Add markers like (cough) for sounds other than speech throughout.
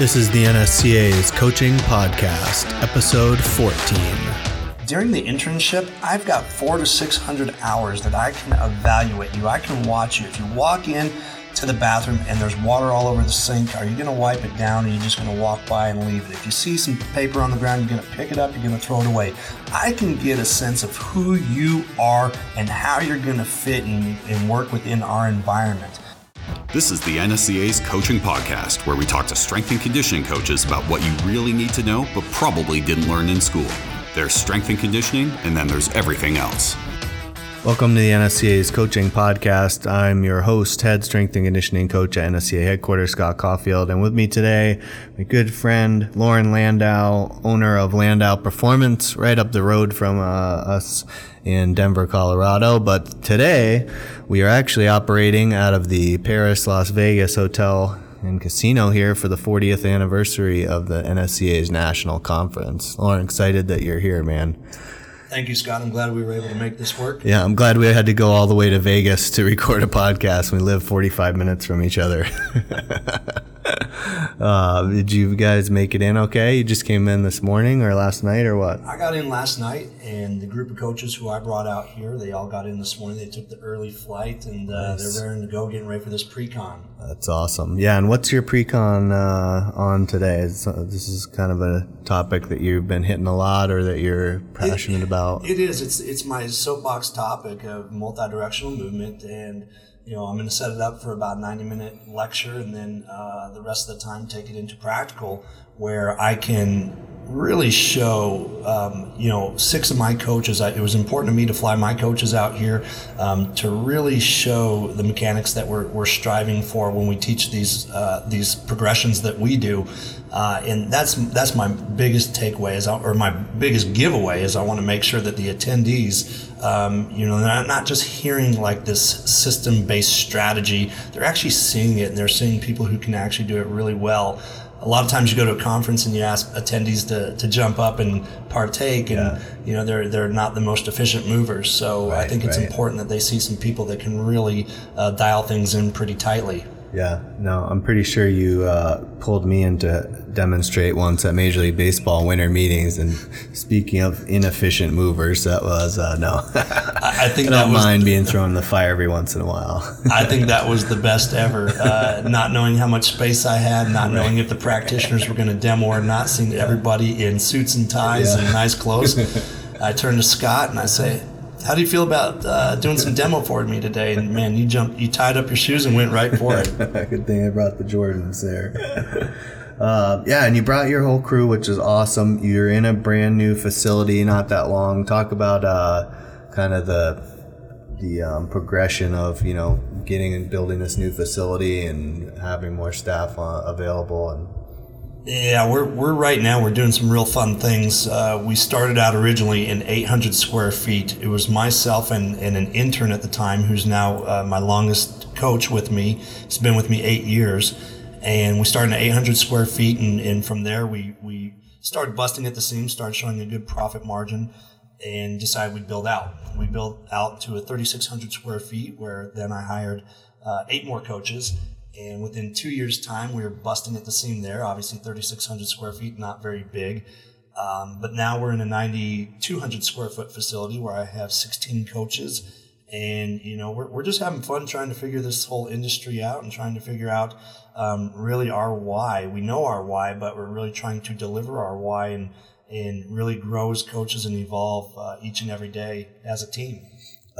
This is the NSCA's Coaching Podcast, episode 14. During the internship, I've got four to 600 hours that I can evaluate you. I can watch you. If you walk in to the bathroom and there's water all over the sink, are you going to wipe it down or are you just going to walk by and leave it? If you see some paper on the ground, you're going to pick it up, you're going to throw it away. I can get a sense of who you are and how you're going to fit and, and work within our environment. This is the NSCA's Coaching Podcast, where we talk to strength and conditioning coaches about what you really need to know but probably didn't learn in school. There's strength and conditioning, and then there's everything else. Welcome to the NSCA's Coaching Podcast. I'm your host, head strength and conditioning coach at NSCA headquarters, Scott Caulfield. And with me today, my good friend, Loren Landow, owner of Landow Performance, right up the road from uh, us in Denver, Colorado. But today, we are actually operating out of the Paris Las Vegas Hotel and Casino here for the 40th anniversary of the NSCA's National Conference. Loren, excited that you're here, man. Thank you, Scott. I'm glad we were able to make this work. Yeah, I'm glad we had to go all the way to Vegas to (laughs) record a podcast. We live 45 minutes from each other. (laughs) (laughs) uh, did you guys make it in okay? You just came in this morning or last night or what? I got in last night, and the group of coaches who I brought out here, they all got in this morning. They took the early flight, and uh, nice. they're raring to go, getting ready for this pre-con. That's awesome. Yeah, and what's your pre-con uh, on today? Uh, this is kind of a topic that you've been hitting a lot, or that you're passionate it, about. It is. It's it's my soapbox topic of multi-directional movement and you know, I'm going to set it up for about 90 minute lecture and then uh, the rest of the time take it into practical where I can really show, um, you know, six of my coaches. I, it was important to me to fly my coaches out here um, to really show the mechanics that we're, we're striving for when we teach these uh, these progressions that we do. Uh, and that's that's my biggest takeaway is, or my biggest giveaway is I want to make sure that the attendees, um, you know, they're not, not just hearing like this system-based strategy. They're actually seeing it, and they're seeing people who can actually do it really well a lot of times you go to a conference and you ask attendees to, to jump up and partake and yeah. you know they're they're not the most efficient movers so right, I think it's right. important that they see some people that can really uh, dial things in pretty tightly yeah, no, I'm pretty sure you uh, pulled me in to demonstrate once at Major League Baseball winter meetings. And speaking of inefficient movers, that was uh, no. (laughs) I, I think I don't mind being thrown in the fire every once in a while. (laughs) I think that was the best ever. Uh, not knowing how much space I had, not right. knowing if the practitioners were going to demo or not, seeing everybody in suits and ties yeah. and nice clothes. (laughs) I turned to Scott and I say, how do you feel about uh, doing some demo for me today? And man, you jumped, you tied up your shoes and went right for it. (laughs) Good thing I brought the Jordans there. (laughs) Uh, yeah, and you brought your whole crew, which is awesome. You're in a brand new facility, not that long. Talk about uh, kind of the the um, progression of you know getting and building this new facility and having more staff uh, available and yeah, we're, we're right now, we're doing some real fun things. Uh, we started out originally in 800 square feet. It was myself and, and an intern at the time who's now uh, my longest coach with me. He's been with me eight years. And we started at 800 square feet. And, and from there, we, we started busting at the seams, started showing a good profit margin, and decided we'd build out. We built out to a 3,600 square feet, where then I hired uh, eight more coaches and within two years' time, we were busting at the seam there. Obviously, 3,600 square feet, not very big. Um, but now we're in a 9,200 square foot facility where I have 16 coaches. And, you know, we're, we're just having fun trying to figure this whole industry out and trying to figure out um, really our why. We know our why, but we're really trying to deliver our why and, and really grow as coaches and evolve uh, each and every day as a team.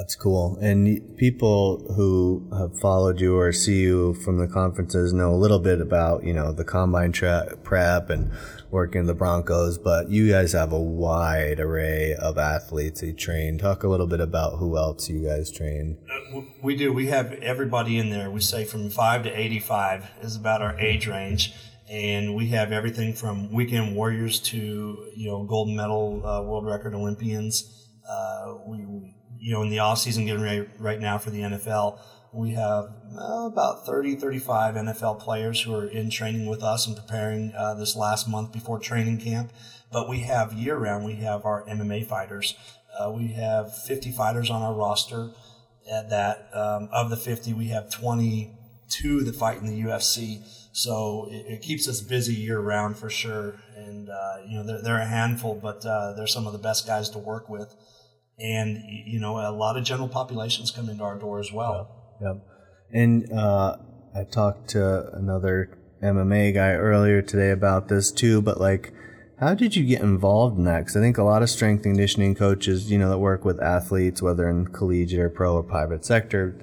That's cool. And people who have followed you or see you from the conferences know a little bit about, you know, the combine tra- prep and working the Broncos, but you guys have a wide array of athletes you train. Talk a little bit about who else you guys train. Uh, we do. We have everybody in there. We say from 5 to 85 is about our age range and we have everything from weekend warriors to you know gold medal uh, world record Olympians. Uh, we, we, you know, in the off season, getting ready right now for the NFL, we have uh, about 30, 35 NFL players who are in training with us and preparing uh, this last month before training camp. But we have year round, we have our MMA fighters. Uh, we have 50 fighters on our roster. At that, um, of the 50, we have 22 that fight in the UFC. So it, it keeps us busy year round for sure. And, uh, you know, they're, they're a handful, but uh, they're some of the best guys to work with. And, you know, a lot of general populations come into our door as well. Yep. And uh, I talked to another MMA guy earlier today about this too, but like, how did you get involved in that? Because I think a lot of strength conditioning coaches, you know, that work with athletes, whether in collegiate or pro or private sector,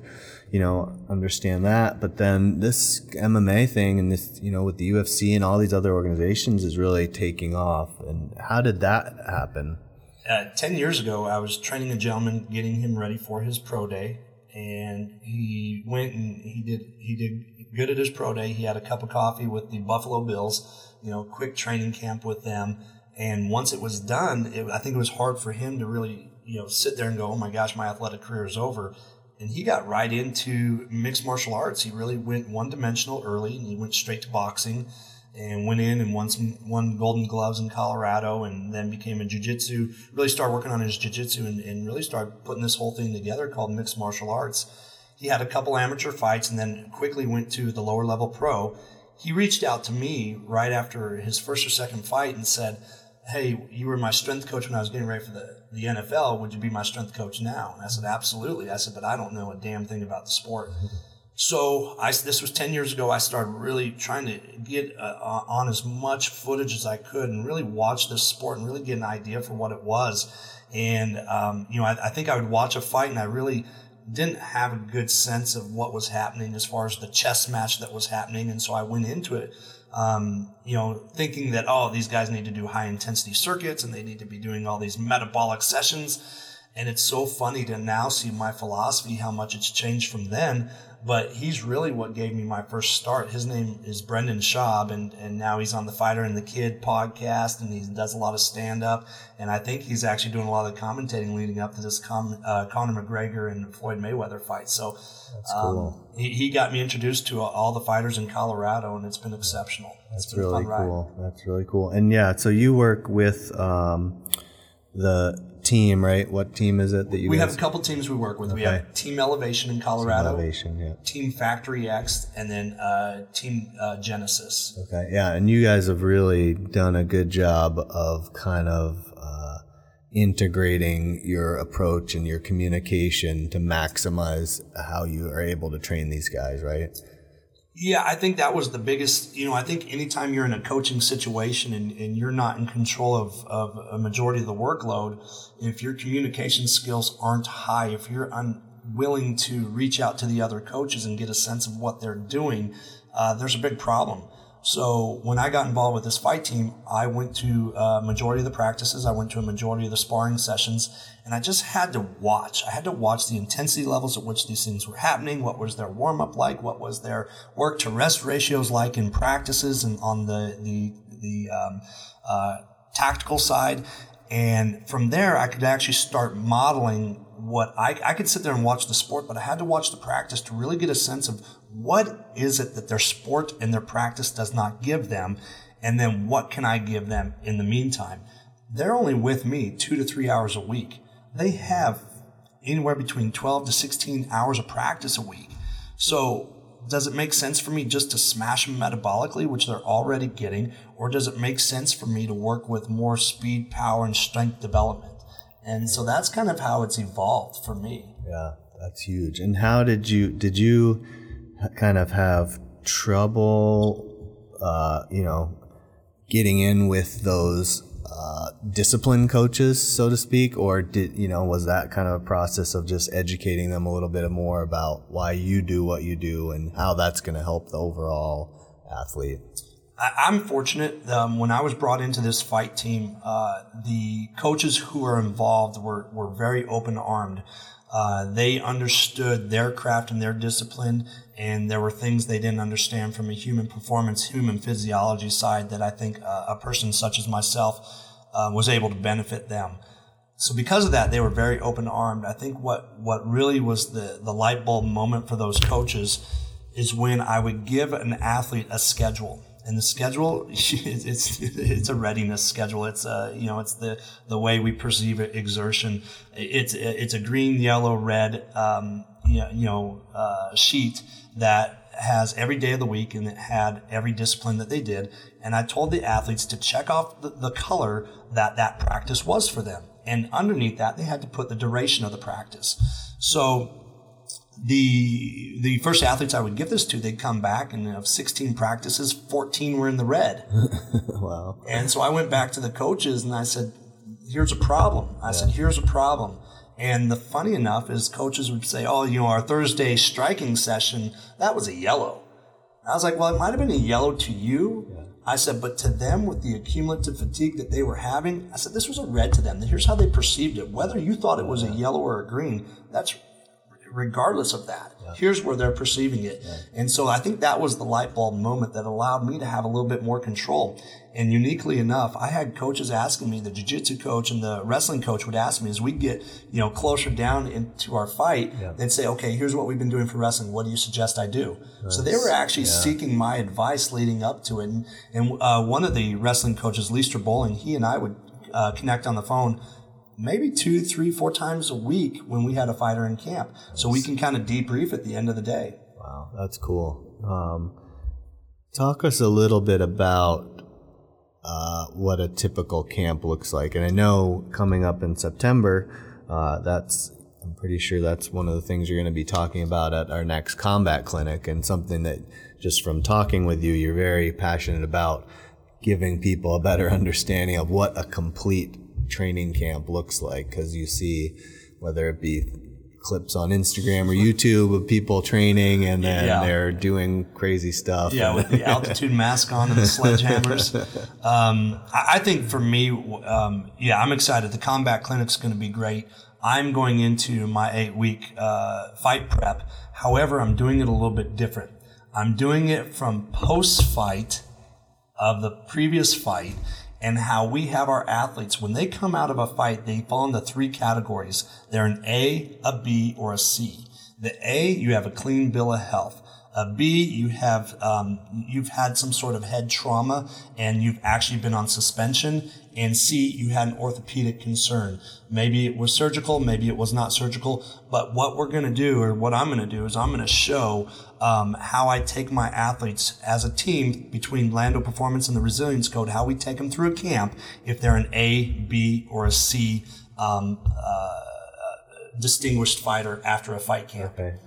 you know, understand that. But then this MMA thing and this, you know, with the UFC and all these other organizations is really taking off. And how did that happen? Uh, 10 years ago, I was training a gentleman, getting him ready for his pro day. And he went and he did, he did good at his pro day. He had a cup of coffee with the Buffalo Bills, you know, quick training camp with them. And once it was done, it, I think it was hard for him to really, you know, sit there and go, oh my gosh, my athletic career is over and he got right into mixed martial arts. He really went one dimensional early, and he went straight to boxing, and went in and won some won Golden Gloves in Colorado, and then became a jiu-jitsu. Really started working on his jiu-jitsu and, and really started putting this whole thing together called mixed martial arts. He had a couple amateur fights, and then quickly went to the lower level pro. He reached out to me right after his first or second fight and said hey, you were my strength coach when I was getting ready for the, the NFL. Would you be my strength coach now? And I said, absolutely. I said, but I don't know a damn thing about the sport. So I, this was 10 years ago. I started really trying to get uh, on as much footage as I could and really watch this sport and really get an idea for what it was. And, um, you know, I, I think I would watch a fight and I really didn't have a good sense of what was happening as far as the chess match that was happening. And so I went into it um, you know, thinking that, oh, these guys need to do high intensity circuits and they need to be doing all these metabolic sessions. And it's so funny to now see my philosophy, how much it's changed from then. But he's really what gave me my first start. His name is Brendan Schaub, and, and now he's on the Fighter and the Kid podcast, and he does a lot of stand up. And I think he's actually doing a lot of the commentating leading up to this Con, uh, Conor McGregor and Floyd Mayweather fight. So That's um, cool. he, he got me introduced to all the fighters in Colorado, and it's been exceptional. That's really cool. That's really cool. And yeah, so you work with um, the team, right? What team is it that you? We guys... have a couple teams we work with. Okay. We have Team Elevation in Colorado, Team Elevation, yeah. Team Factory X, and then uh, Team uh, Genesis. Okay, yeah, and you guys have really done a good job of kind of uh, integrating your approach and your communication to maximize how you are able to train these guys, right? Yeah, I think that was the biggest, you know, I think anytime you're in a coaching situation and, and you're not in control of, of a majority of the workload, if your communication skills aren't high, if you're unwilling to reach out to the other coaches and get a sense of what they're doing, uh, there's a big problem. So when I got involved with this fight team, I went to a majority of the practices. I went to a majority of the sparring sessions and I just had to watch. I had to watch the intensity levels at which these things were happening. What was their warm up like? What was their work to rest ratios like in practices and on the, the, the, um, uh, tactical side. And from there, I could actually start modeling what I, I could sit there and watch the sport, but I had to watch the practice to really get a sense of what is it that their sport and their practice does not give them? And then what can I give them in the meantime? They're only with me two to three hours a week. They have anywhere between 12 to 16 hours of practice a week. So does it make sense for me just to smash them metabolically, which they're already getting, or does it make sense for me to work with more speed, power, and strength development? And so that's kind of how it's evolved for me. Yeah, that's huge. And how did you did you kind of have trouble, uh, you know, getting in with those uh, discipline coaches, so to speak, or did you know was that kind of a process of just educating them a little bit more about why you do what you do and how that's going to help the overall athlete? I'm fortunate. Um, when I was brought into this fight team, uh, the coaches who were involved were were very open armed. Uh, they understood their craft and their discipline, and there were things they didn't understand from a human performance, human physiology side that I think uh, a person such as myself uh, was able to benefit them. So because of that, they were very open armed. I think what what really was the the light bulb moment for those coaches is when I would give an athlete a schedule and the schedule (laughs) it's it's a readiness schedule it's a you know it's the the way we perceive exertion it's it's a green yellow red um, you know uh, sheet that has every day of the week and it had every discipline that they did. And I told the athletes to check off the, the color that that practice was for them. And underneath that, they had to put the duration of the practice. So the the first athletes I would give this to, they'd come back, and of 16 practices, 14 were in the red. (laughs) wow. And so I went back to the coaches and I said, "Here's a problem." I yeah. said, "Here's a problem." And the funny enough is, coaches would say, "Oh, you know, our Thursday striking session that was a yellow." I was like, "Well, it might have been a yellow to you." Yeah. I said, but to them, with the accumulative fatigue that they were having, I said, this was a red to them. Here's how they perceived it. Whether you thought it was a yellow or a green, that's regardless of that. Yeah. Here's where they're perceiving it. Yeah. And so I think that was the light bulb moment that allowed me to have a little bit more control. And uniquely enough, I had coaches asking me, the jiu-jitsu coach and the wrestling coach would ask me as we get, you know, closer down into our fight, yeah. they'd say, okay, here's what we've been doing for wrestling. What do you suggest I do? Nice. So they were actually seeking my advice leading up to it. And, and uh, one of the wrestling coaches, Leister Bowling, he and I would uh, connect on the phone maybe two, three, four times a week when we had a fighter in camp. So we can kind of debrief at the end of the day. Wow, that's cool. Um, talk us a little bit about uh, what a typical camp looks like. And I know coming up in September, uh, that's I'm pretty sure that's one of the things you're going to be talking about at our next combat clinic, and something that just from talking with you, you're very passionate about giving people a better (laughs) understanding of what a complete training camp looks like because you see whether it be clips on Instagram or YouTube of people training and then yeah. they're doing crazy stuff. Yeah, with the altitude mask on and the sledgehammers. (laughs) Um, I think for me, um, yeah, I'm excited. The combat clinic's going to be great. I'm going into my eight week uh, fight prep. However, I'm doing it a little bit different. I'm doing it from post fight of the previous fight and how we have our athletes when they come out of a fight they fall into three categories. They're an a a b or a c. The a you have a clean bill of health a B, you have um, you've had some sort of head trauma and you've actually been on suspension. And C, you had an orthopedic concern. Maybe it was surgical, maybe it was not surgical. But what we're going to do, or what I'm going to do, is I'm going to show um, how I take my athletes as a team between Landow Performance and the Resilience Code, how we take them through a camp if they're an A, B, or a C um, uh, distinguished fighter after a fight camp. Okay.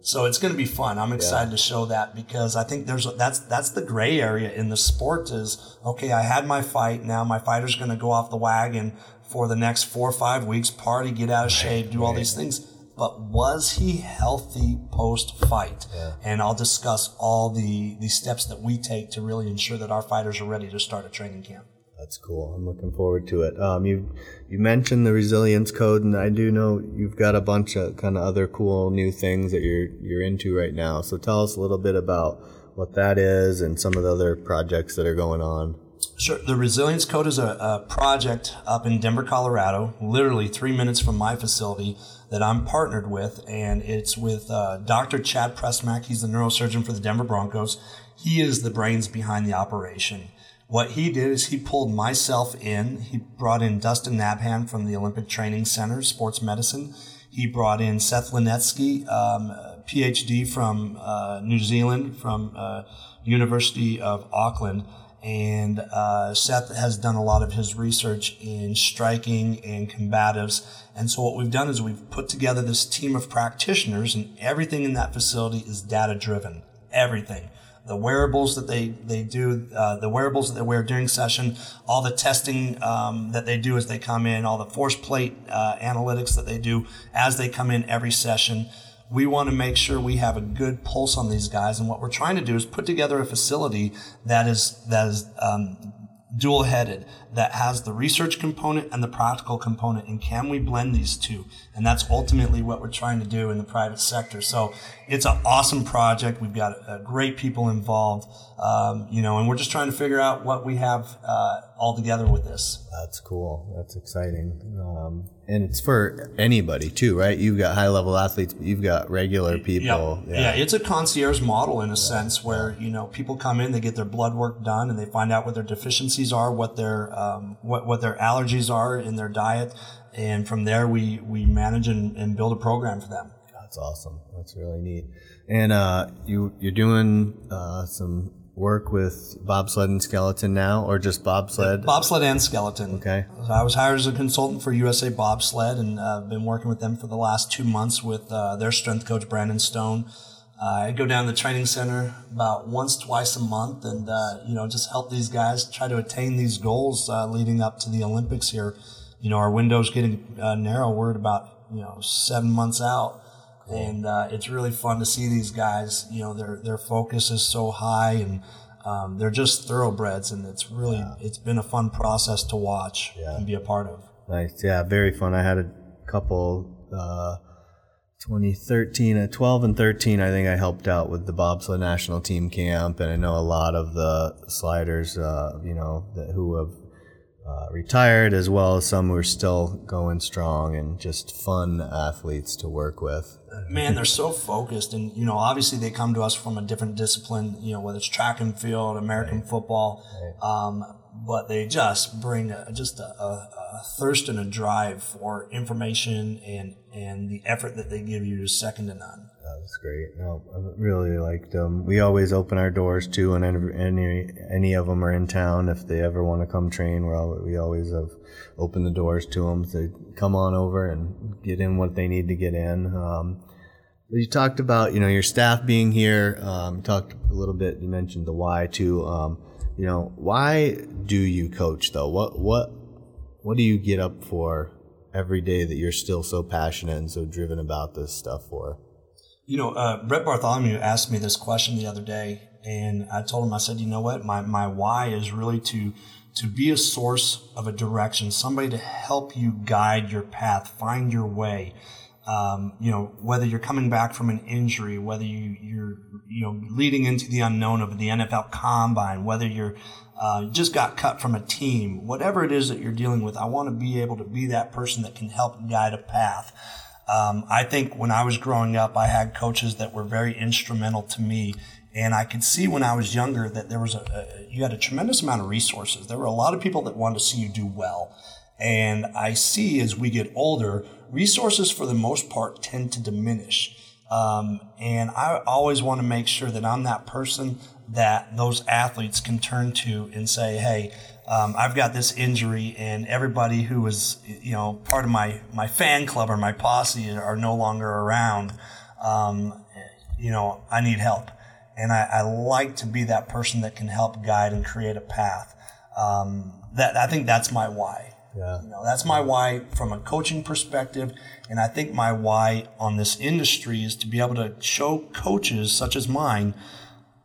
So it's going to be fun. I'm excited yeah. to show that because I think there's that's that's the gray area in the sport is okay. I had my fight. Now my fighter's going to go off the wagon for the next four or five weeks, party, get out of shape, do all these things. But was he healthy post fight? Yeah. And I'll discuss all the the steps that we take to really ensure that our fighters are ready to start a training camp. That's cool. I'm looking forward to it. Um, you you mentioned the resilience code, and I do know you've got a bunch of kind of other cool new things that you're you're into right now. So tell us a little bit about what that is and some of the other projects that are going on. Sure. The Resilience Code is a, a project up in Denver, Colorado, literally three minutes from my facility that I'm partnered with, and it's with uh, Dr. Chad Prusmack. He's the neurosurgeon for the Denver Broncos. He is the brains behind the operation. What he did is he pulled myself in. He brought in Dustin Nabhan from the Olympic Training Center, sports medicine. He brought in Seth Lenetsky, um, PhD from uh, New Zealand, from uh, University of Auckland. And uh, Seth has done a lot of his research in striking and combatives. And so what we've done is we've put together this team of practitioners, and everything in that facility is data driven. Everything the wearables that they, they do, uh, the wearables that they wear during session, all the testing um, that they do as they come in, all the force plate uh, analytics that they do as they come in every session. We want to make sure we have a good pulse on these guys, and what we're trying to do is put together a facility that is that is um, dual headed that has the research component and the practical component and can we blend these two and that's ultimately what we're trying to do in the private sector so it's an awesome project we've got uh, great people involved um, you know and we're just trying to figure out what we have uh, all together with this that's cool that's exciting um, and it's for anybody too, right? You've got high level athletes, but you've got regular people. Yeah, yeah. yeah it's a concierge model in a yeah. sense where you know people come in, they get their blood work done, and they find out what their deficiencies are, what their um, what what their allergies are in their diet, and from there we we manage and, and build a program for them. That's awesome. That's really neat. And uh, you you're doing uh, some work with bobsled and skeleton now, or just bobsled? Bobsled and skeleton. Okay. I was hired as a consultant for USA Bobsled, and I've uh, been working with them for the last two months with uh, their strength coach Brandon Stone. Uh, I go down to the training center about once, twice a month, and uh, you know just help these guys try to attain these goals uh, leading up to the Olympics here. You know our window's getting uh, narrow. We're at about you know seven months out, and uh, it's really fun to see these guys. You know their their focus is so high, and um, they're just thoroughbreds, and it's really it's been a fun process to watch Yeah. and be a part of. Nice. Yeah, very fun. I had a couple. Uh, 2013 at 12 and 13 i think i helped out with the bobsled national team camp and i know a lot of the sliders uh, you know that, who have uh, retired as well as some who are still going strong and just fun athletes to work with man, they're so focused, and you know, obviously they come to us from a different discipline. You know, whether it's track and field, American football, um, but they just bring a, just a, a, a thirst and a drive for information, and and the effort that they give you is second to none. That's great. No, I really liked them. We always open our doors too, and any any, of them are in town. If they ever want to come train, we're all, we always have opened the doors to them. So come on over and get in what they need to get in. Um, you talked about you know your staff being here. Um, talked a little bit. You mentioned the why too. Um, you know why do you coach though? What what what do you get up for every day that you're still so passionate and so driven about this stuff for? You know, uh, Brett Bartholomew asked me this question the other day, and I told him, I said, you know what, my, my why is really to to be a source of a direction, somebody to help you guide your path, find your way. Um, you know, whether you're coming back from an injury, whether you, you're, you know, leading into the unknown of the NFL combine, whether you're, uh, just got cut from a team, whatever it is that you're dealing with, I want to be able to be that person that can help guide a path. Um, I think when I was growing up, I had coaches that were very instrumental to me. And I could see when I was younger that there was a, a, you had a tremendous amount of resources. There were a lot of people that wanted to see you do well. And I see as we get older, resources for the most part tend to diminish. Um, and I always want to make sure that I'm that person that those athletes can turn to and say, hey, um, I've got this injury, and everybody who was, you know, part of my, my fan club or my posse are no longer around. Um, you know, I need help. And I, I, like to be that person that can help guide and create a path. Um, that I think that's my why. Yeah. You know, that's my why from a coaching perspective. And I think my why on this industry is to be able to show coaches such as mine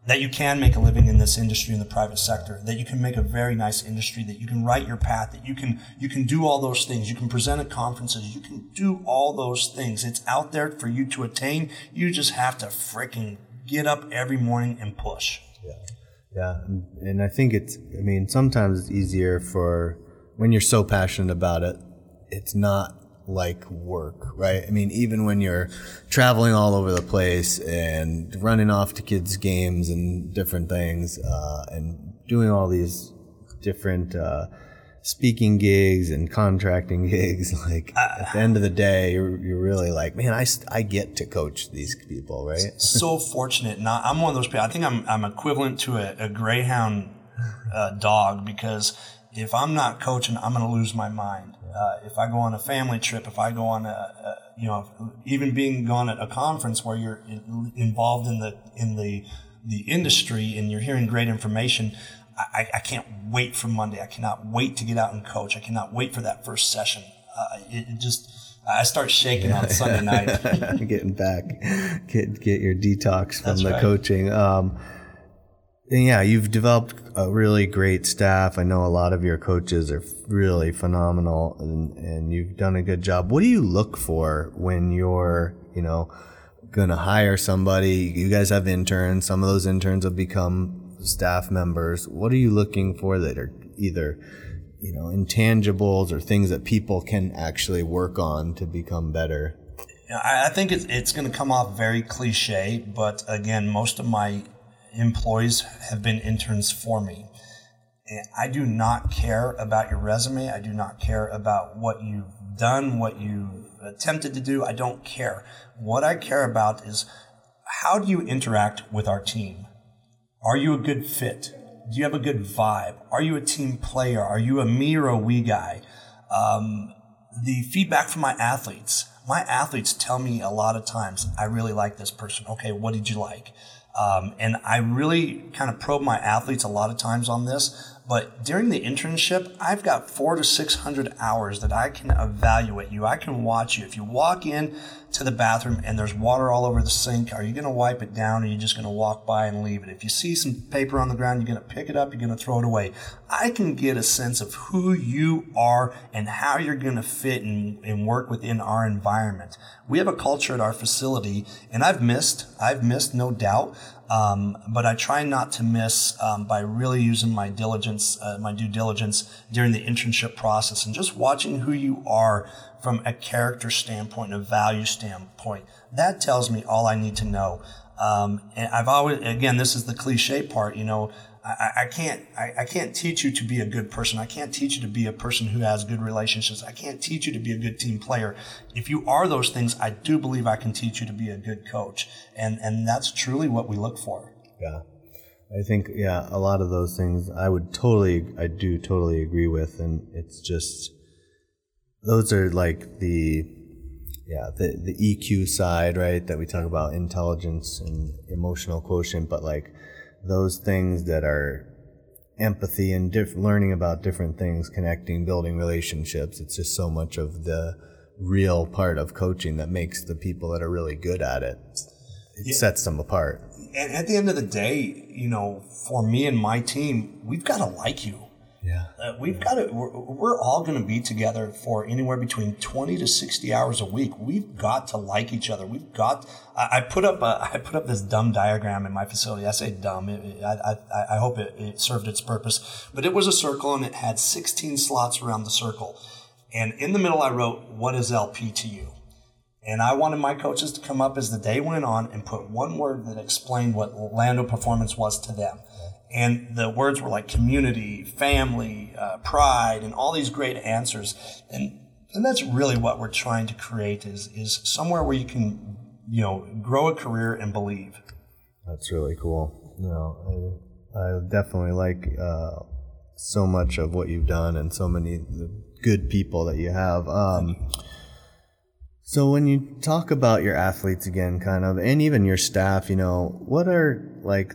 that you can make a living in this industry in the private sector, that you can make a very nice industry, that you can write your path, that you can you can do all those things. You can present at conferences, you can do all those things. It's out there for you to attain. You just have to freaking get up every morning and push. Yeah. Yeah. And, and I think it's, I mean, sometimes it's easier for when you're so passionate about it, it's not like work, right? I mean, even when you're traveling all over the place and running off to kids' games and different things, uh, and doing all these different, uh, speaking gigs and contracting (laughs) gigs like at the end of the day you're, you're really like man I, I get to coach these people right so fortunate not i'm one of those people i think i'm, I'm equivalent to a, a greyhound uh, dog because if i'm not coaching i'm going to lose my mind uh, if i go on a family trip if i go on a, a you know even being gone at a conference where you're in, involved in the in the the industry and you're hearing great information I, I, can't wait for Monday. I cannot wait to get out and coach. I cannot wait for that first session. Uh, it, it, just, I start shaking yeah. on Sunday night. (laughs) Getting back, get get your detox from That's the right. coaching. Um, yeah, you've developed a really great staff. I know a lot of your coaches are really phenomenal, and, and you've done a good job. What do you look for when you're, you know, going to hire somebody? You guys have interns. Some of those interns have become staff members, what are you looking for that are either, you know, intangibles or things that people can actually work on to become better? I think it's, it's going to come off very cliche, but again, most of my employees have been interns for me. And I do not care about your resume. I do not care about what you've done, what you attempted to do. I don't care. What I care about is how do you interact with our team? Are you a good fit? Do you have a good vibe? Are you a team player? Are you a me or a we guy? Um, the feedback from my athletes. My athletes tell me a lot of times, I really like this person. Okay, what did you like? Um, and I really kind of probe my athletes a lot of times on this. But during the internship, I've got four to 600 hours that I can evaluate you. I can watch you. If you walk in to the bathroom and there's water all over the sink, are you going to wipe it down or are you just going to walk by and leave it? If you see some paper on the ground, you're going to pick it up, you're going to throw it away. I can get a sense of who you are and how you're going to fit and, and work within our environment. We have a culture at our facility, and I've missed, I've missed no doubt. Um, but I try not to miss um, by really using my diligence, uh, my due diligence during the internship process and just watching who you are from a character standpoint, and a value standpoint. That tells me all I need to know. Um, and I've always, again, this is the cliche part, you know, I, I can't I, I, can't teach you to be a good person. I can't teach you to be a person who has good relationships. I can't teach you to be a good team player. If you are those things, I do believe I can teach you to be a good coach. And and that's truly what we look for. Yeah. I think yeah, a lot of those things I would totally I do totally agree with and it's just those are like the yeah, the the EQ side, right? That we talk about intelligence and emotional quotient, but like those things that are empathy and diff- learning about different things, connecting, building relationships. It's just so much of the real part of coaching that makes the people that are really good at it. It yeah. sets them apart. And at the end of the day, you know, for me and my team, we've got to like you. Yeah. Uh, we've got to, we're, we're all going to be together for anywhere between 20 to 60 hours a week. We've got to like each other. We've got, I, I put up a, I put up this dumb diagram in my facility. I say dumb. It, I, I, I hope it, it served its purpose, but it was a circle and it had 16 slots around the circle. And in the middle, I wrote, what is LP to you? And I wanted my coaches to come up as the day went on and put one word that explained what Landow performance was to them and the words were like community, family, uh, pride, and all these great answers. And and that's really what we're trying to create is is somewhere where you can you know grow a career and believe. That's really cool. No, I, I definitely like uh, so much of what you've done and so many good people that you have. Um, so when you talk about your athletes again, kind of, and even your staff, you know, what are like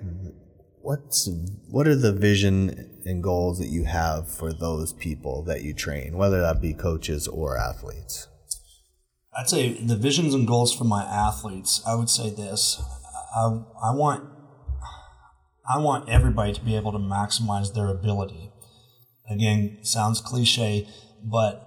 what's what are the vision and goals that you have for those people that you train, whether that be coaches or athletes? I'd say the visions and goals for my athletes. I would say this: I, I want I want everybody to be able to maximize their ability. Again, sounds cliche, but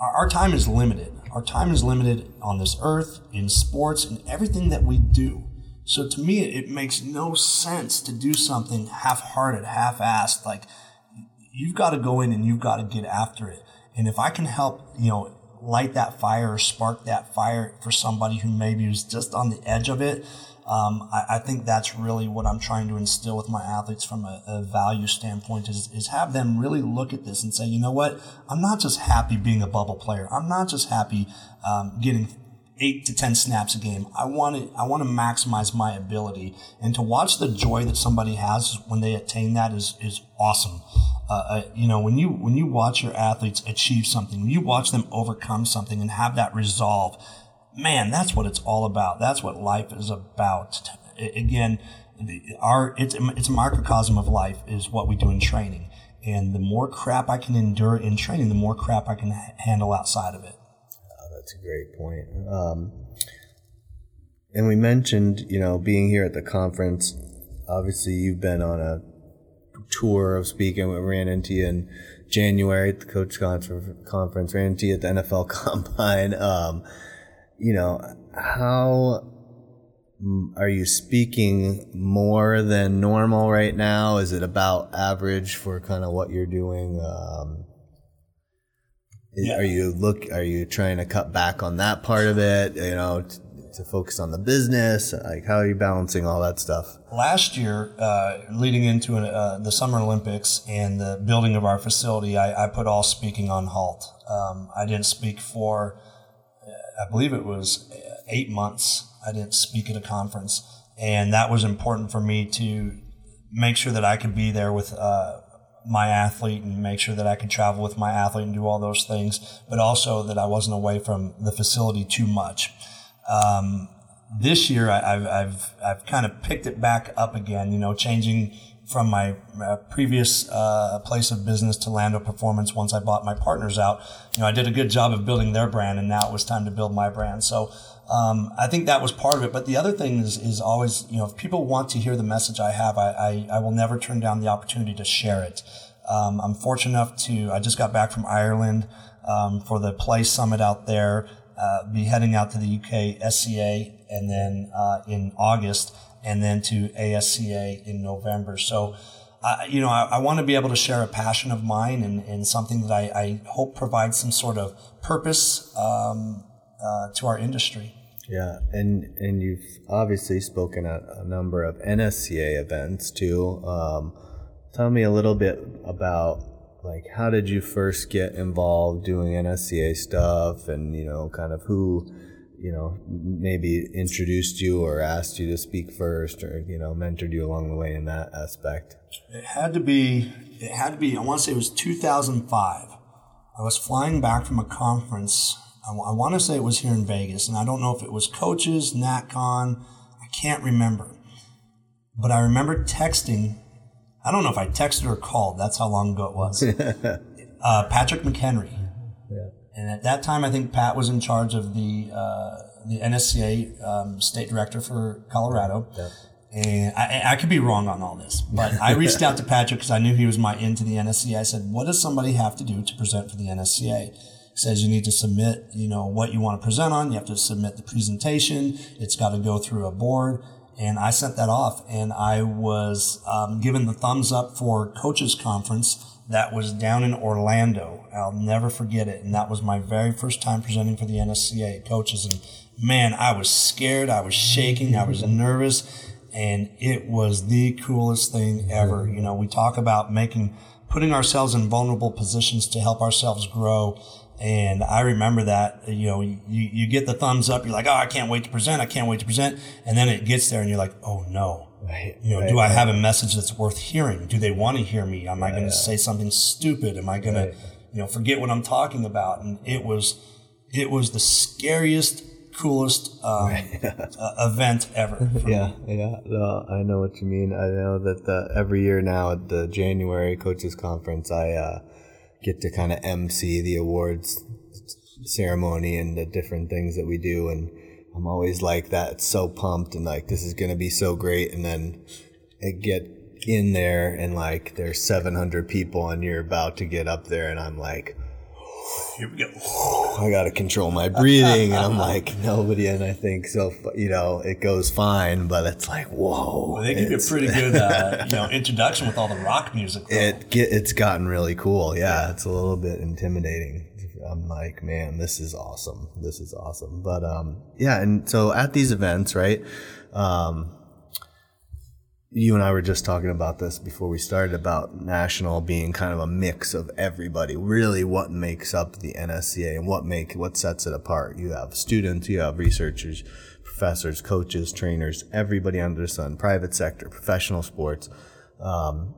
our time is limited. Our time is limited on this earth, in sports, and everything that we do. So to me, it makes no sense to do something half-hearted, half-assed. Like you've got to go in and you've got to get after it. And if I can help, you know, light that fire or spark that fire for somebody who maybe is just on the edge of it, um, I, I, think that's really what I'm trying to instill with my athletes from a, a, value standpoint is, is have them really look at this and say, you know what? I'm not just happy being a bubble player. I'm not just happy um, getting eight to ten snaps a game. I want to I want to maximize my ability, and to watch the joy that somebody has when they attain that is is awesome. Uh, uh, you know, when you when you watch your athletes achieve something, when you watch them overcome something and have that resolve, man, that's what it's all about. That's what life is about. Again, our it's it's a microcosm of life is what we do in training. And the more crap I can endure in training, the more crap I can handle outside of it a great point. Um, and we mentioned, you know, being here at the conference. Obviously, you've been on a tour of speaking. We ran into you in January at the coach conference. Ran into you at the NFL (laughs) Combine. Um, you know, how are you speaking more than normal right now? Is it about average for kind of what you're doing? Um, yeah. Are you look? Are you trying to cut back on that part of it? You know, to focus on the business? Like, how are you balancing all that stuff? Last year, uh, leading into uh, the Summer Olympics and the building of our facility, I, I put all speaking on halt. Um, I didn't speak for, I believe it was eight months. I didn't speak at a conference, and that was important for me to make sure that I could be there with uh, my athlete and make sure that I could travel with my athlete and do all those things, but also that I wasn't away from the facility too much. Um, this year, I, have I've, I've kind of picked it back up again, you know, changing from my, my previous uh, place of business to Landow Performance once I bought my partners out. You know, I did a good job of building their brand, and now it was time to build my brand. So um, I think that was part of it. But the other thing is, is always, you know, if people want to hear the message I have, I, I, I will never turn down the opportunity to share it. Um, I'm fortunate enough to, I just got back from Ireland um, for the Play Summit out there, uh, be heading out to the UK SCA and then uh, in August, and then to ASCA in November. So, you know, I, I want to be able to share a passion of mine and, and something that I, I hope provides some sort of purpose um, uh, to our industry. Yeah, and and you've obviously spoken at a number of NSCA events too. Um, tell me a little bit about like how did you first get involved doing NSCA stuff, and you know, kind of who you know maybe introduced you or asked you to speak first, or you know, mentored you along the way in that aspect. It had to be. It had to be. I want to say it was 2005. I was flying back from a conference I, w- I want to say it was here in Vegas, and I don't know if it was coaches, NatCon, I can't remember. But I remember texting, I don't know if I texted or called, that's how long ago it was, (laughs) uh, Patrick McHenry. Yeah. And at that time, I think Pat was in charge of the, uh, the NSCA um, state director for Colorado. Yeah. And I, I, could be wrong on all this, but I reached out to Patrick because I knew he was my into the NSCA. I said, "What does somebody have to do to present for the NSCA?" Says you need to submit, you know, what you want to present on. You have to submit the presentation. It's got to go through a board. And I sent that off and I was um, given the thumbs up for coaches conference that was down in Orlando. I'll never forget it. And that was my very first time presenting for the NSCA coaches. And man, I was scared. I was shaking. I was (laughs) nervous. And it was the coolest thing ever. You know, we talk about making, putting ourselves in vulnerable positions to help ourselves grow and I remember that, you know, you, you get the thumbs up. You're like, oh, I can't wait to present. I can't wait to present. And then it gets there and you're like, oh no. Right, you know, right, do I have a message that's worth hearing? Do they want to hear me? Am I going to say something stupid? Am I going to, you know, forget what I'm talking about? And it was, it was the scariest, coolest um, uh, (laughs) event ever. yeah, me. yeah. No, I know what you mean. I know that the, every year now at the January coaches conference, I uh, get to kind of MC the awards ceremony and the different things that we do. And I'm always like that, so pumped and like, this is going to be so great. And then I get in there and like there's 700 people and you're about to get up there and I'm like, here we go. I got to control my breathing. and I'm like, nobody. And I think so, you know, it goes fine, but it's like, whoa. Well, they give you a pretty good, uh, (laughs) you know, introduction with all the rock music. Though. It get, it's gotten really cool. Yeah, yeah, It's a little bit intimidating. I'm like, man, this is awesome. This is awesome. But, um, yeah. And so at these events, right, um, you and I were just talking about this before we started about national being kind of a mix of everybody. Really, what makes up the NSCA and what make what sets it apart? You have students, you have researchers, professors, coaches, trainers, everybody under the sun, private sector, professional sports. Um,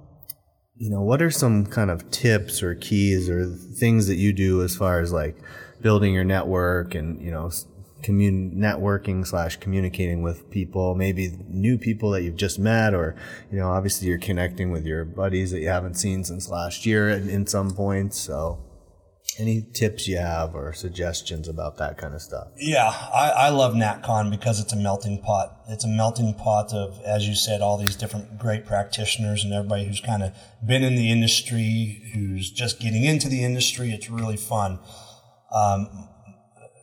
you know, what are some kind of tips or keys or things that you do as far as like building your network and you know commun- networking slash communicating with people, maybe new people that you've just met, or you know, obviously you're connecting with your buddies that you haven't seen since last year in, in some points. So, any tips you have or suggestions about that kind of stuff? Yeah, I, I love NatCon because it's a melting pot. It's a melting pot of, as you said, all these different great practitioners and everybody who's kind of been in the industry, who's just getting into the industry. It's really fun. Um,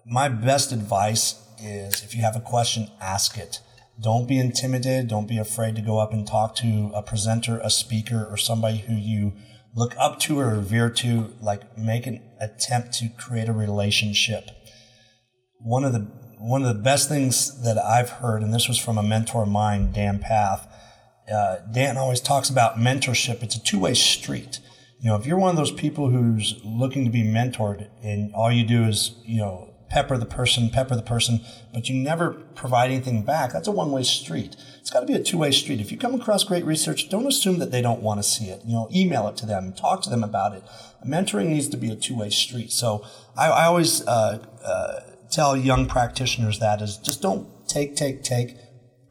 my best advice is if you have a question, ask it. Don't be intimidated. Don't be afraid to go up and talk to a presenter, a speaker, or somebody who you look up to or revere to. Like, make an attempt to create a relationship. One of the one of the best things that I've heard, and this was from a mentor of mine, Dan Pfaff. Uh, Dan always talks about mentorship. It's a two way street. You know, if you're one of those people who's looking to be mentored and all you do is, you know, pepper the person, pepper the person, but you never provide anything back, that's a one way street. It's got to be a two way street. If you come across great research, don't assume that they don't want to see it. You know, email it to them, talk to them about it. Mentoring needs to be a two way street. So I, I always uh, uh, tell young practitioners that is just don't take, take, take,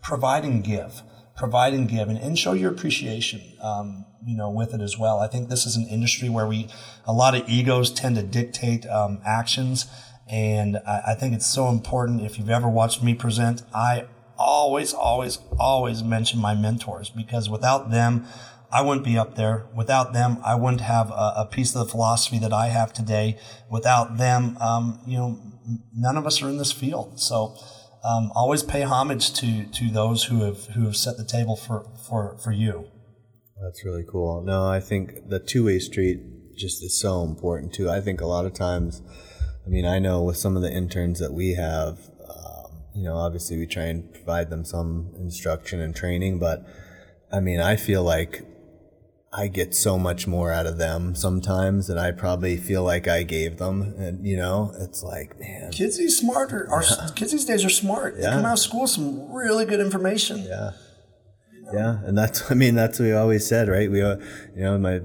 provide and give. Provide and give and, and show your appreciation. Um, you know, with it as well. I think this is an industry where we, a lot of egos tend to dictate um, actions and I, I think it's so important. If you've ever watched me present, I always, always, always mention my mentors because without them, I wouldn't be up there. Without them, I wouldn't have a, a piece of the philosophy that I have today. Without them, um, you know, none of us are in this field. So, um, always pay homage to to those who have who have set the table for for for you. That's really cool. No, I think the two way street just is so important too. I think a lot of times I mean, I know with some of the interns that we have, um, you know, obviously we try and provide them some instruction and training, but I mean, I feel like I get so much more out of them sometimes than I probably feel like I gave them. And, you know, it's like, man. Kids these smarter. Our (laughs) yeah. kids these days are smart. They come out of school with some really good information. Yeah. Yeah. And that's, I mean, that's what we always said, right? We, uh, you know, my,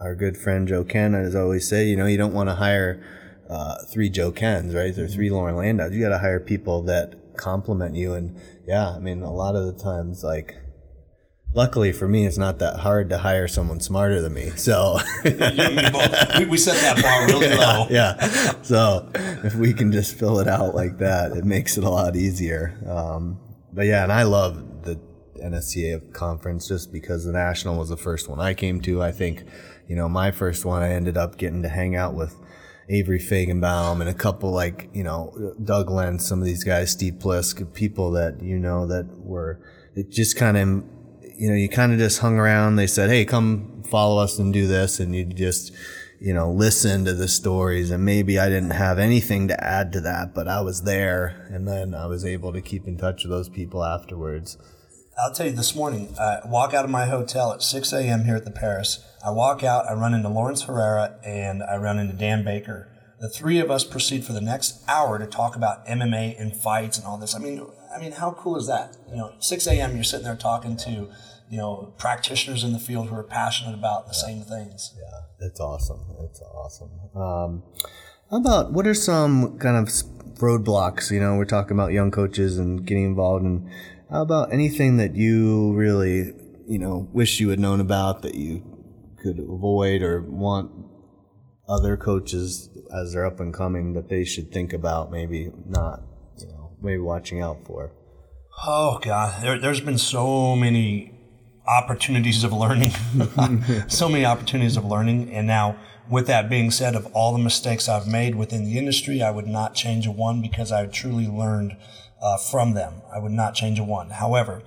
our good friend Joe Kenn has always said, you know, you don't want to hire uh, three Joe Kenns, right? There are three Loren Landows. You got to hire people that complement you. And yeah, I mean, a lot of the times, like, luckily for me, it's not that hard to hire someone smarter than me. So we, we set that bar really (laughs) low. Yeah. So if we can just fill it out like that, it makes it a lot easier. Um, but yeah, and I love the NSCA conference just because the national was the first one I came to. I think, you know, my first one, I ended up getting to hang out with Avery Faigenbaum and a couple like, you know, Doug Lentz, some of these guys, Steve Plisk, people that, you know, that were, it just kind of, you know, you kind of just hung around. They said, Hey, come follow us and do this. And you just, you know, listen to the stories. And maybe I didn't have anything to add to that, but I was there. And then I was able to keep in touch with those people afterwards. I'll tell you this morning, I walk out of my hotel at 6 a.m. here at the Paris. I walk out, I run into Lawrence Herrera, and I run into Dan Baker. The three of us proceed for the next hour to talk about MMA and fights and all this. I mean, I mean, how cool is that? You know, 6 a.m. You're sitting there talking to, you know, practitioners in the field who are passionate about the yeah. same things. Yeah, it's awesome. It's awesome. Um, how about what are some kind of roadblocks? You know, we're talking about young coaches and getting involved and how about anything that you really, you know, wish you had known about that you could avoid or want other coaches as they're up and coming that they should think about maybe not, you know, maybe watching out for? Oh God, there, there's been so many opportunities of learning, (laughs) so many opportunities of learning, and now with that being said, of all the mistakes I've made within the industry, I would not change a one because I truly learned uh, from them. I would not change a one. However,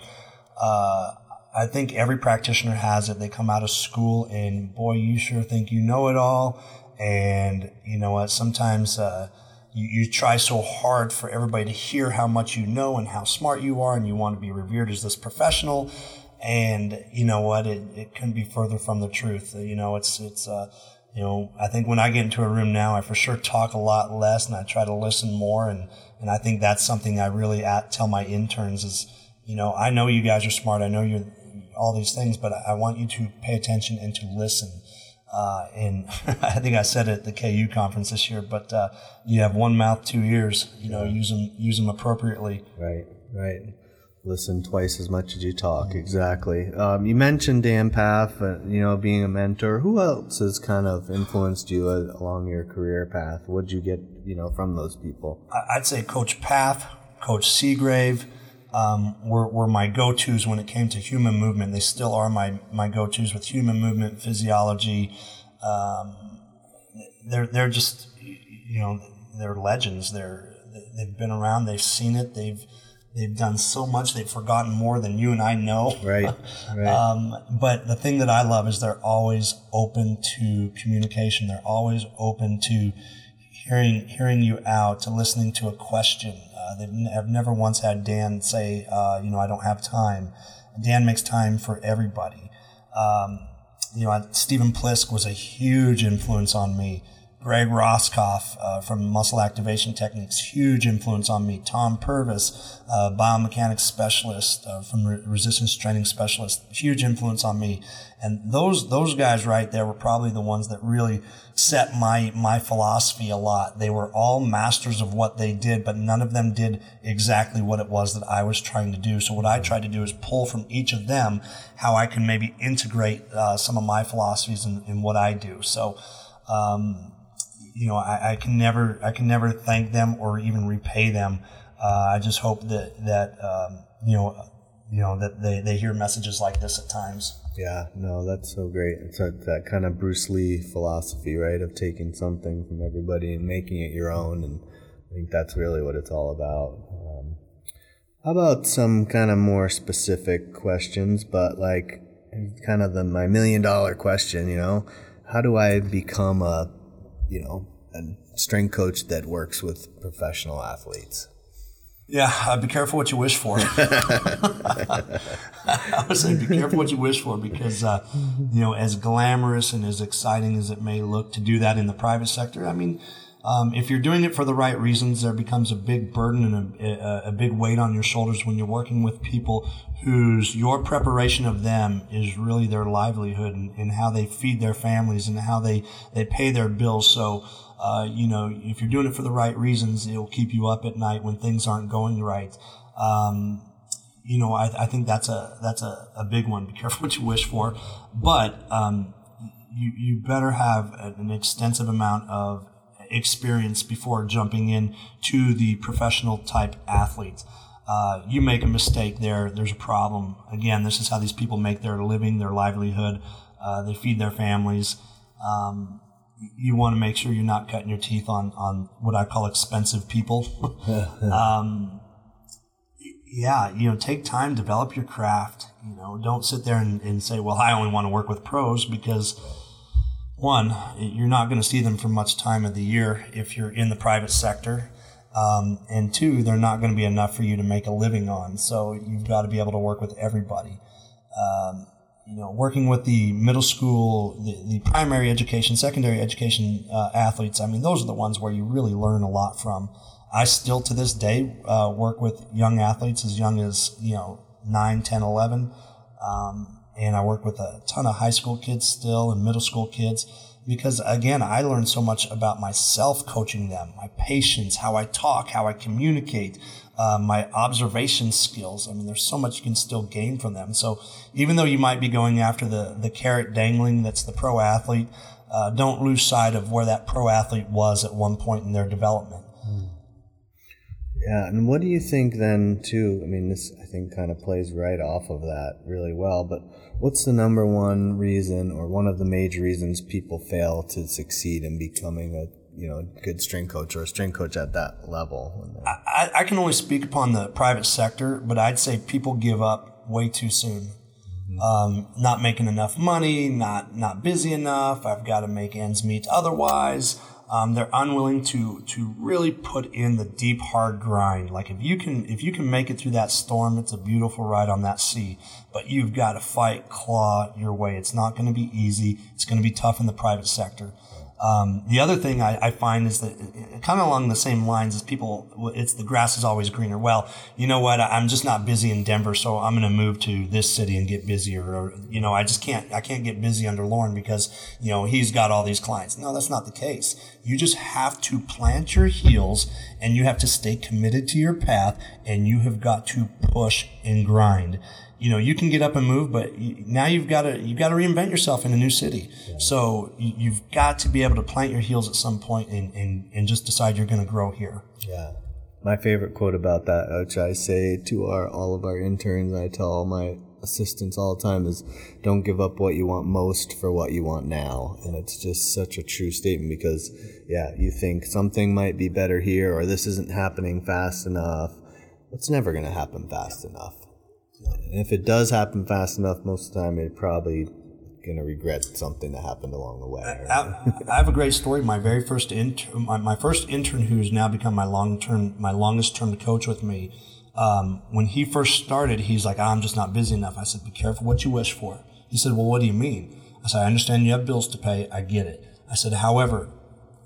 uh, I think every practitioner has it. They come out of school and boy, you sure think you know it all. And you know what? Sometimes uh, you, you try so hard for everybody to hear how much you know and how smart you are, and you want to be revered as this professional. And you know what? It, it couldn't be further from the truth. You know, it's it's uh, you know, I think when I get into a room now, I for sure talk a lot less and I try to listen more. And, and I think that's something I really at, tell my interns is, you know, I know you guys are smart. I know you're all these things, but I want you to pay attention and to listen. Uh, and (laughs) I think I said it at the KU conference this year, but uh, you have one mouth, two ears. You know, use them, use them appropriately. Right, right listen twice as much as you talk. Exactly. Um, you mentioned Dan Pfaff, uh, you know, being a mentor. Who else has kind of influenced you uh, along your career path? What did you get, you know, from those people? I'd say Coach Pfaff, Coach Seagrave. Um, were, were my go-tos when it came to human movement. They still are my, my go-tos with human movement, physiology. Um, they're, they're just, you know, they're legends. They're, they've been around. They've seen it. They've, They've done so much. They've forgotten more than you and I know. Right. (laughs) right. um, but the thing that I love is they're always open to communication. They're always open to hearing hearing you out, to listening to a question. Uh, they've n- have never once had Dan say, uh, you know, I don't have time. Dan makes time for everybody. Um, you know, Stephen Plisk was a huge influence on me. Greg Roskopf uh, from Muscle Activation Techniques, huge influence on me. Tom Purvis, uh, biomechanics specialist uh, from Re- resistance training specialist, huge influence on me. And those those guys right there were probably the ones that really set my my philosophy a lot. They were all masters of what they did, but none of them did exactly what it was that I was trying to do. So what I tried to do is pull from each of them how I can maybe integrate uh, some of my philosophies in, in what I do. So. Um, you know, I, I, can never, I can never thank them or even repay them. Uh, I just hope that that um, you know, you know that they, they hear messages like this at times. Yeah, no, that's so great. It's that, that kind of Bruce Lee philosophy, right, of taking something from everybody and making it your own, and I think that's really what it's all about. Um, how about some kind of more specific questions, but like kind of the my million dollar question, you know, how do I become a you know, a strength coach that works with professional athletes. Yeah, uh, be careful what you wish for. (laughs) (laughs) I would say be careful what you wish for because, uh, you know, as glamorous and as exciting as it may look to do that in the private sector, I mean, um, if you're doing it for the right reasons, there becomes a big burden and a, a, big weight on your shoulders when you're working with people whose your preparation of them is really their livelihood and, and how they feed their families and how they, they pay their bills. So, uh, you know, if you're doing it for the right reasons, it'll keep you up at night when things aren't going right. Um, you know, I, I, think that's a that's a, a big one. Be careful what you wish for, but um, you you better have an extensive amount of experience before jumping in to the professional type athletes. Uh, you make a mistake there, there's a problem. Again, this is how these people make their living, their livelihood. Uh, they feed their families. Um, you want to make sure you're not cutting your teeth on, on what I call expensive people. (laughs) um, yeah, you know, take time, develop your craft. You know, don't sit there and, and say, well, I only want to work with pros because one, you're not going to see them for much time of the year if you're in the private sector. Um, and two, they're not going to be enough for you to make a living on. So you've got to be able to work with everybody. Um, you know, working with the middle school, the, the primary education, secondary education uh, athletes, I mean, those are the ones where you really learn a lot from. I still to this day uh, work with young athletes as young as, you know, 9, 10, 11. Um, and I work with a ton of high school kids still and middle school kids because again, I learned so much about myself coaching them, my patience, how I talk, how I communicate, uh, my observation skills. I mean, there's so much you can still gain from them. So even though you might be going after the, the carrot dangling, that's the pro athlete, uh, don't lose sight of where that pro athlete was at one point in their development. Yeah, and what do you think then, too? I mean, this I think kind of plays right off of that really well. But what's the number one reason, or one of the major reasons, people fail to succeed in becoming a you know good string coach or a string coach at that level? I, I can only speak upon the private sector, but I'd say people give up way too soon. Mm-hmm. Um, not making enough money, not not busy enough. I've got to make ends meet otherwise. Um, they're unwilling to to really put in the deep hard grind. Like if you can if you can make it through that storm, it's a beautiful ride on that sea. But you've got to fight, claw your way. It's not going to be easy. It's going to be tough in the private sector. Um, the other thing I, I find is that kind of along the same lines as people, it's the grass is always greener. Well, you know what? I'm just not busy in Denver, so I'm going to move to this city and get busier. Or, you know, I just can't, I can't get busy under Loren because, you know, he's got all these clients. No, that's not the case. You just have to plant your heels and you have to stay committed to your path and you have got to push and grind. You know you can get up and move but now you've got to you've got to reinvent yourself in a new city. Yeah. so you've got to be able to plant your heels at some point and and, and just decide you're going to grow here. Yeah. My favorite quote about that which i say to our all of our interns i tell all my assistants all the time is don't give up what you want most for what you want now and it's just such a true statement because yeah you think something might be better here or this isn't happening fast enough it's never going to happen fast enough and if it does happen fast enough, most of the time it probably gonna regret something that happened along the way. I, I have a great story. My very first intern, my, my first intern, who's now become my long term, my longest term coach with me. Um, when he first started, he's like, "I'm just not busy enough." I said, "Be careful what you wish for." He said, "Well, what do you mean?" I said, "I understand you have bills to pay. I get it." I said, "However,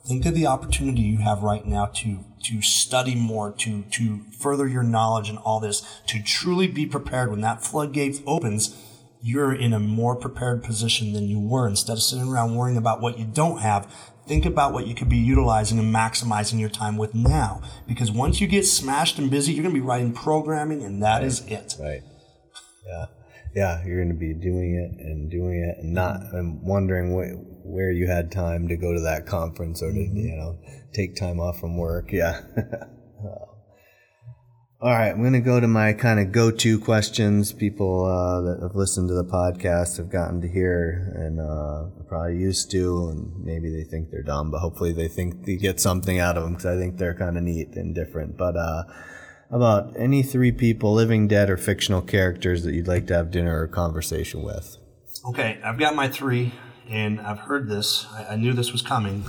think of the opportunity you have right now to to study more, to to further your knowledge and all this, to truly be prepared when that floodgate opens." You're in a more prepared position than you were. Instead of sitting around worrying about what you don't have, think about what you could be utilizing and maximizing your time with now. Because once you get smashed and busy, you're going to be writing programming, and that is it. Right. Yeah. Yeah. You're going to be doing it and doing it and not and wondering what, where you had time to go to that conference or to, mm-hmm. you know, take time off from work. Yeah. (laughs) Oh. All right, I'm going to go to my kind of go-to questions. People uh, that have listened to the podcast have gotten to hear and uh, probably used to, and maybe they think they're dumb, but hopefully they think they get something out of them because I think they're kind of neat and different. But uh, about any three people, living, dead, or fictional characters that you'd like to have dinner or conversation with. Okay, I've got my three, and I've heard this. I, I knew this was coming,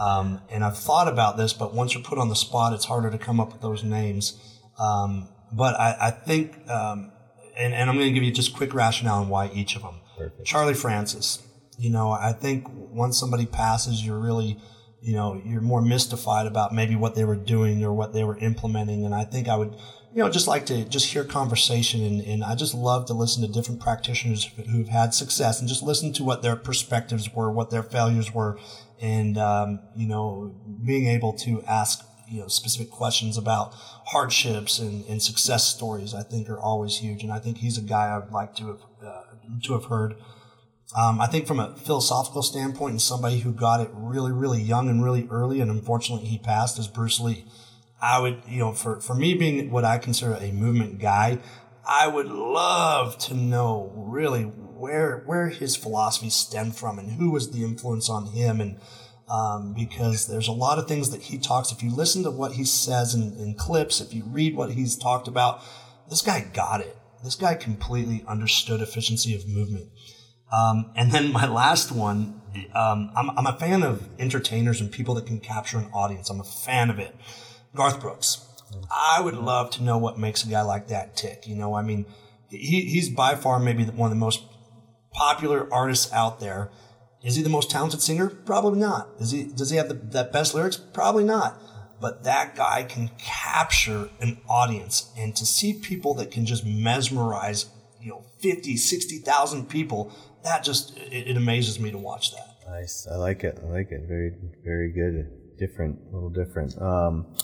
um, and I've thought about this, but once you're put on the spot, it's harder to come up with those names. Um, but I, I think, um, and, and, I'm going to give you just quick rationale on why each of them. Perfect. Charlie Francis. You know, I think once somebody passes, you're really, you know, you're more mystified about maybe what they were doing or what they were implementing. And I think I would, you know, just like to just hear conversation. And, and I just love to listen to different practitioners who've had success and just listen to what their perspectives were, what their failures were. And, um, you know, being able to ask you know specific questions about hardships and, and success stories I think are always huge and I think he's a guy I would like to have uh, to have heard. Um, I think from a philosophical standpoint and somebody who got it really really young and really early and unfortunately he passed is Bruce Lee. I would you know for, for me being what I consider a movement guy I would love to know really where where his philosophy stemmed from and who was the influence on him and um, because there's a lot of things that he talks. If you listen to what he says in, in clips, if you read what he's talked about, this guy got it. This guy completely understood efficiency of movement. Um, and then my last one, um, I'm, I'm a fan of entertainers and people that can capture an audience. I'm a fan of it. Garth Brooks. I would love to know what makes a guy like that tick. You know, I mean, he, he's by far maybe one of the most popular artists out there. Is he the most talented singer? Probably not. Is he, does he have the, that best lyrics? Probably not. But that guy can capture an audience and to see people that can just mesmerize, you know, 50, 60,000 people, that just, it, it amazes me to watch that. Nice. I like it. I like it. Very, very good. Different, a little different. Um,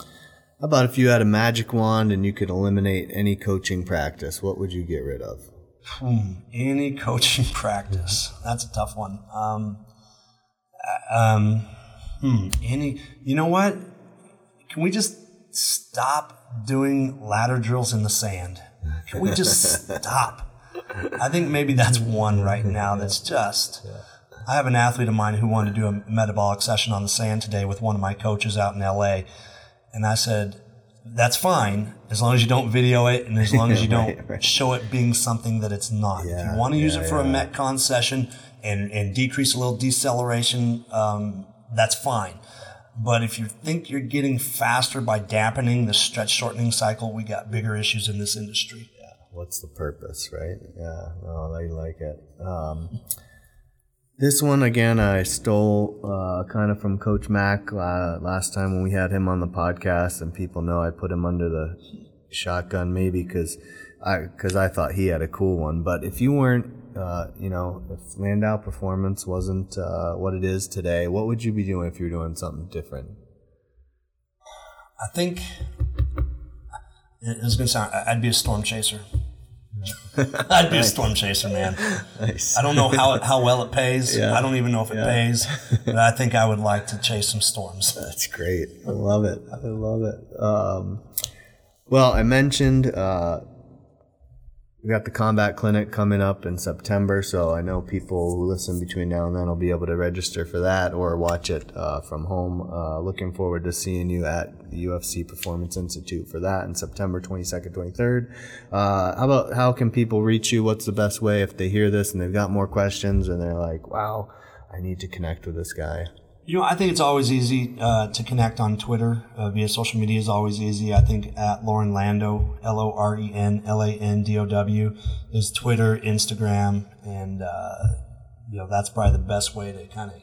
how about if you had a magic wand and you could eliminate any coaching practice, what would you get rid of? Hmm, any (laughs) coaching practice. That's a tough one. Um, um, hmm, any, you know what? Can we just stop doing ladder drills in the sand? Can we just (laughs) stop? I think maybe that's one right now that's just. I have an athlete of mine who wanted to do a metabolic session on the sand today with one of my coaches out in LA. And I said, that's fine as long as you don't video it and as long as (laughs) you don't Right, right. show it being something that it's not. if you want to use yeah, it for a. Metcon session and, and decrease a little deceleration, um, that's fine. But if you think you're getting faster by dampening the stretch shortening cycle, we got bigger issues in this industry. What's the purpose, right? Yeah, no, I like it. Um, this one again, I stole uh, kind of from Coach Mack uh, last time when we had him on the podcast, and people know I put him under the shotgun maybe because I because I thought he had a cool one. But if you weren't, uh, you know, if Landow Performance wasn't uh, what it is today, what would you be doing if you were doing something different? I think it is going to sound, I'd be a storm chaser. (laughs) I'd be a storm chaser, man. Nice. I don't know how it, how well it pays. (laughs) Yeah. I don't even know if it Yeah. pays, (laughs) but I think I would like to chase some storms. That's great. I love it. I love it. Um, well, I mentioned uh, we got the combat clinic coming up in September, so I know people who listen between now and then will be able to register for that or watch it uh, from home. Uh, looking forward to seeing you at the UFC Performance Institute for that in September 22nd, 23rd. Uh, how about how can people reach you? What's the best way if they hear this and they've got more questions and they're like, wow, I need to connect with this guy? You know, I think it's always easy uh, to connect on Twitter uh, via social media is always easy. I think at Loren Landow, L O R E N L A N D O W, is Twitter, Instagram, and uh, you know that's probably the best way to kind of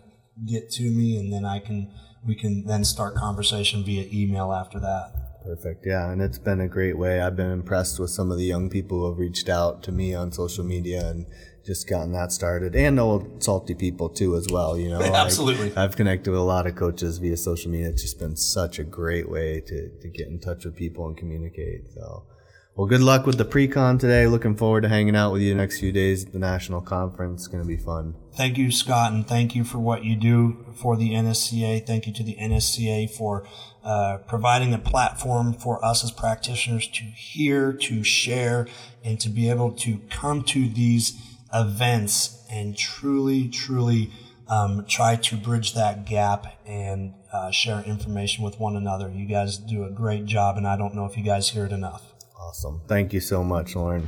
get to me, and then I can we can then start conversation via email after that. Perfect. Yeah, and it's been a great way. I've been impressed with some of the young people who have reached out to me on social media and just gotten that started. And old salty people too as well you know (laughs) absolutely. Like i've connected with a lot of coaches via social media. It's just been such a great way to, to get in touch with people and communicate. So well good luck with the pre-con today. Looking forward to hanging out with you the next few days at the national conference. It's going to be fun. Thank you scott and thank you for what you do for the nsca thank you to the nsca for uh, providing a platform for us as practitioners to hear to share and to be able to come to these events and truly, truly um, try to bridge that gap and uh, share information with one another. You guys do a great job, and I don't know if you guys hear it enough. Awesome. Thank you so much, Loren.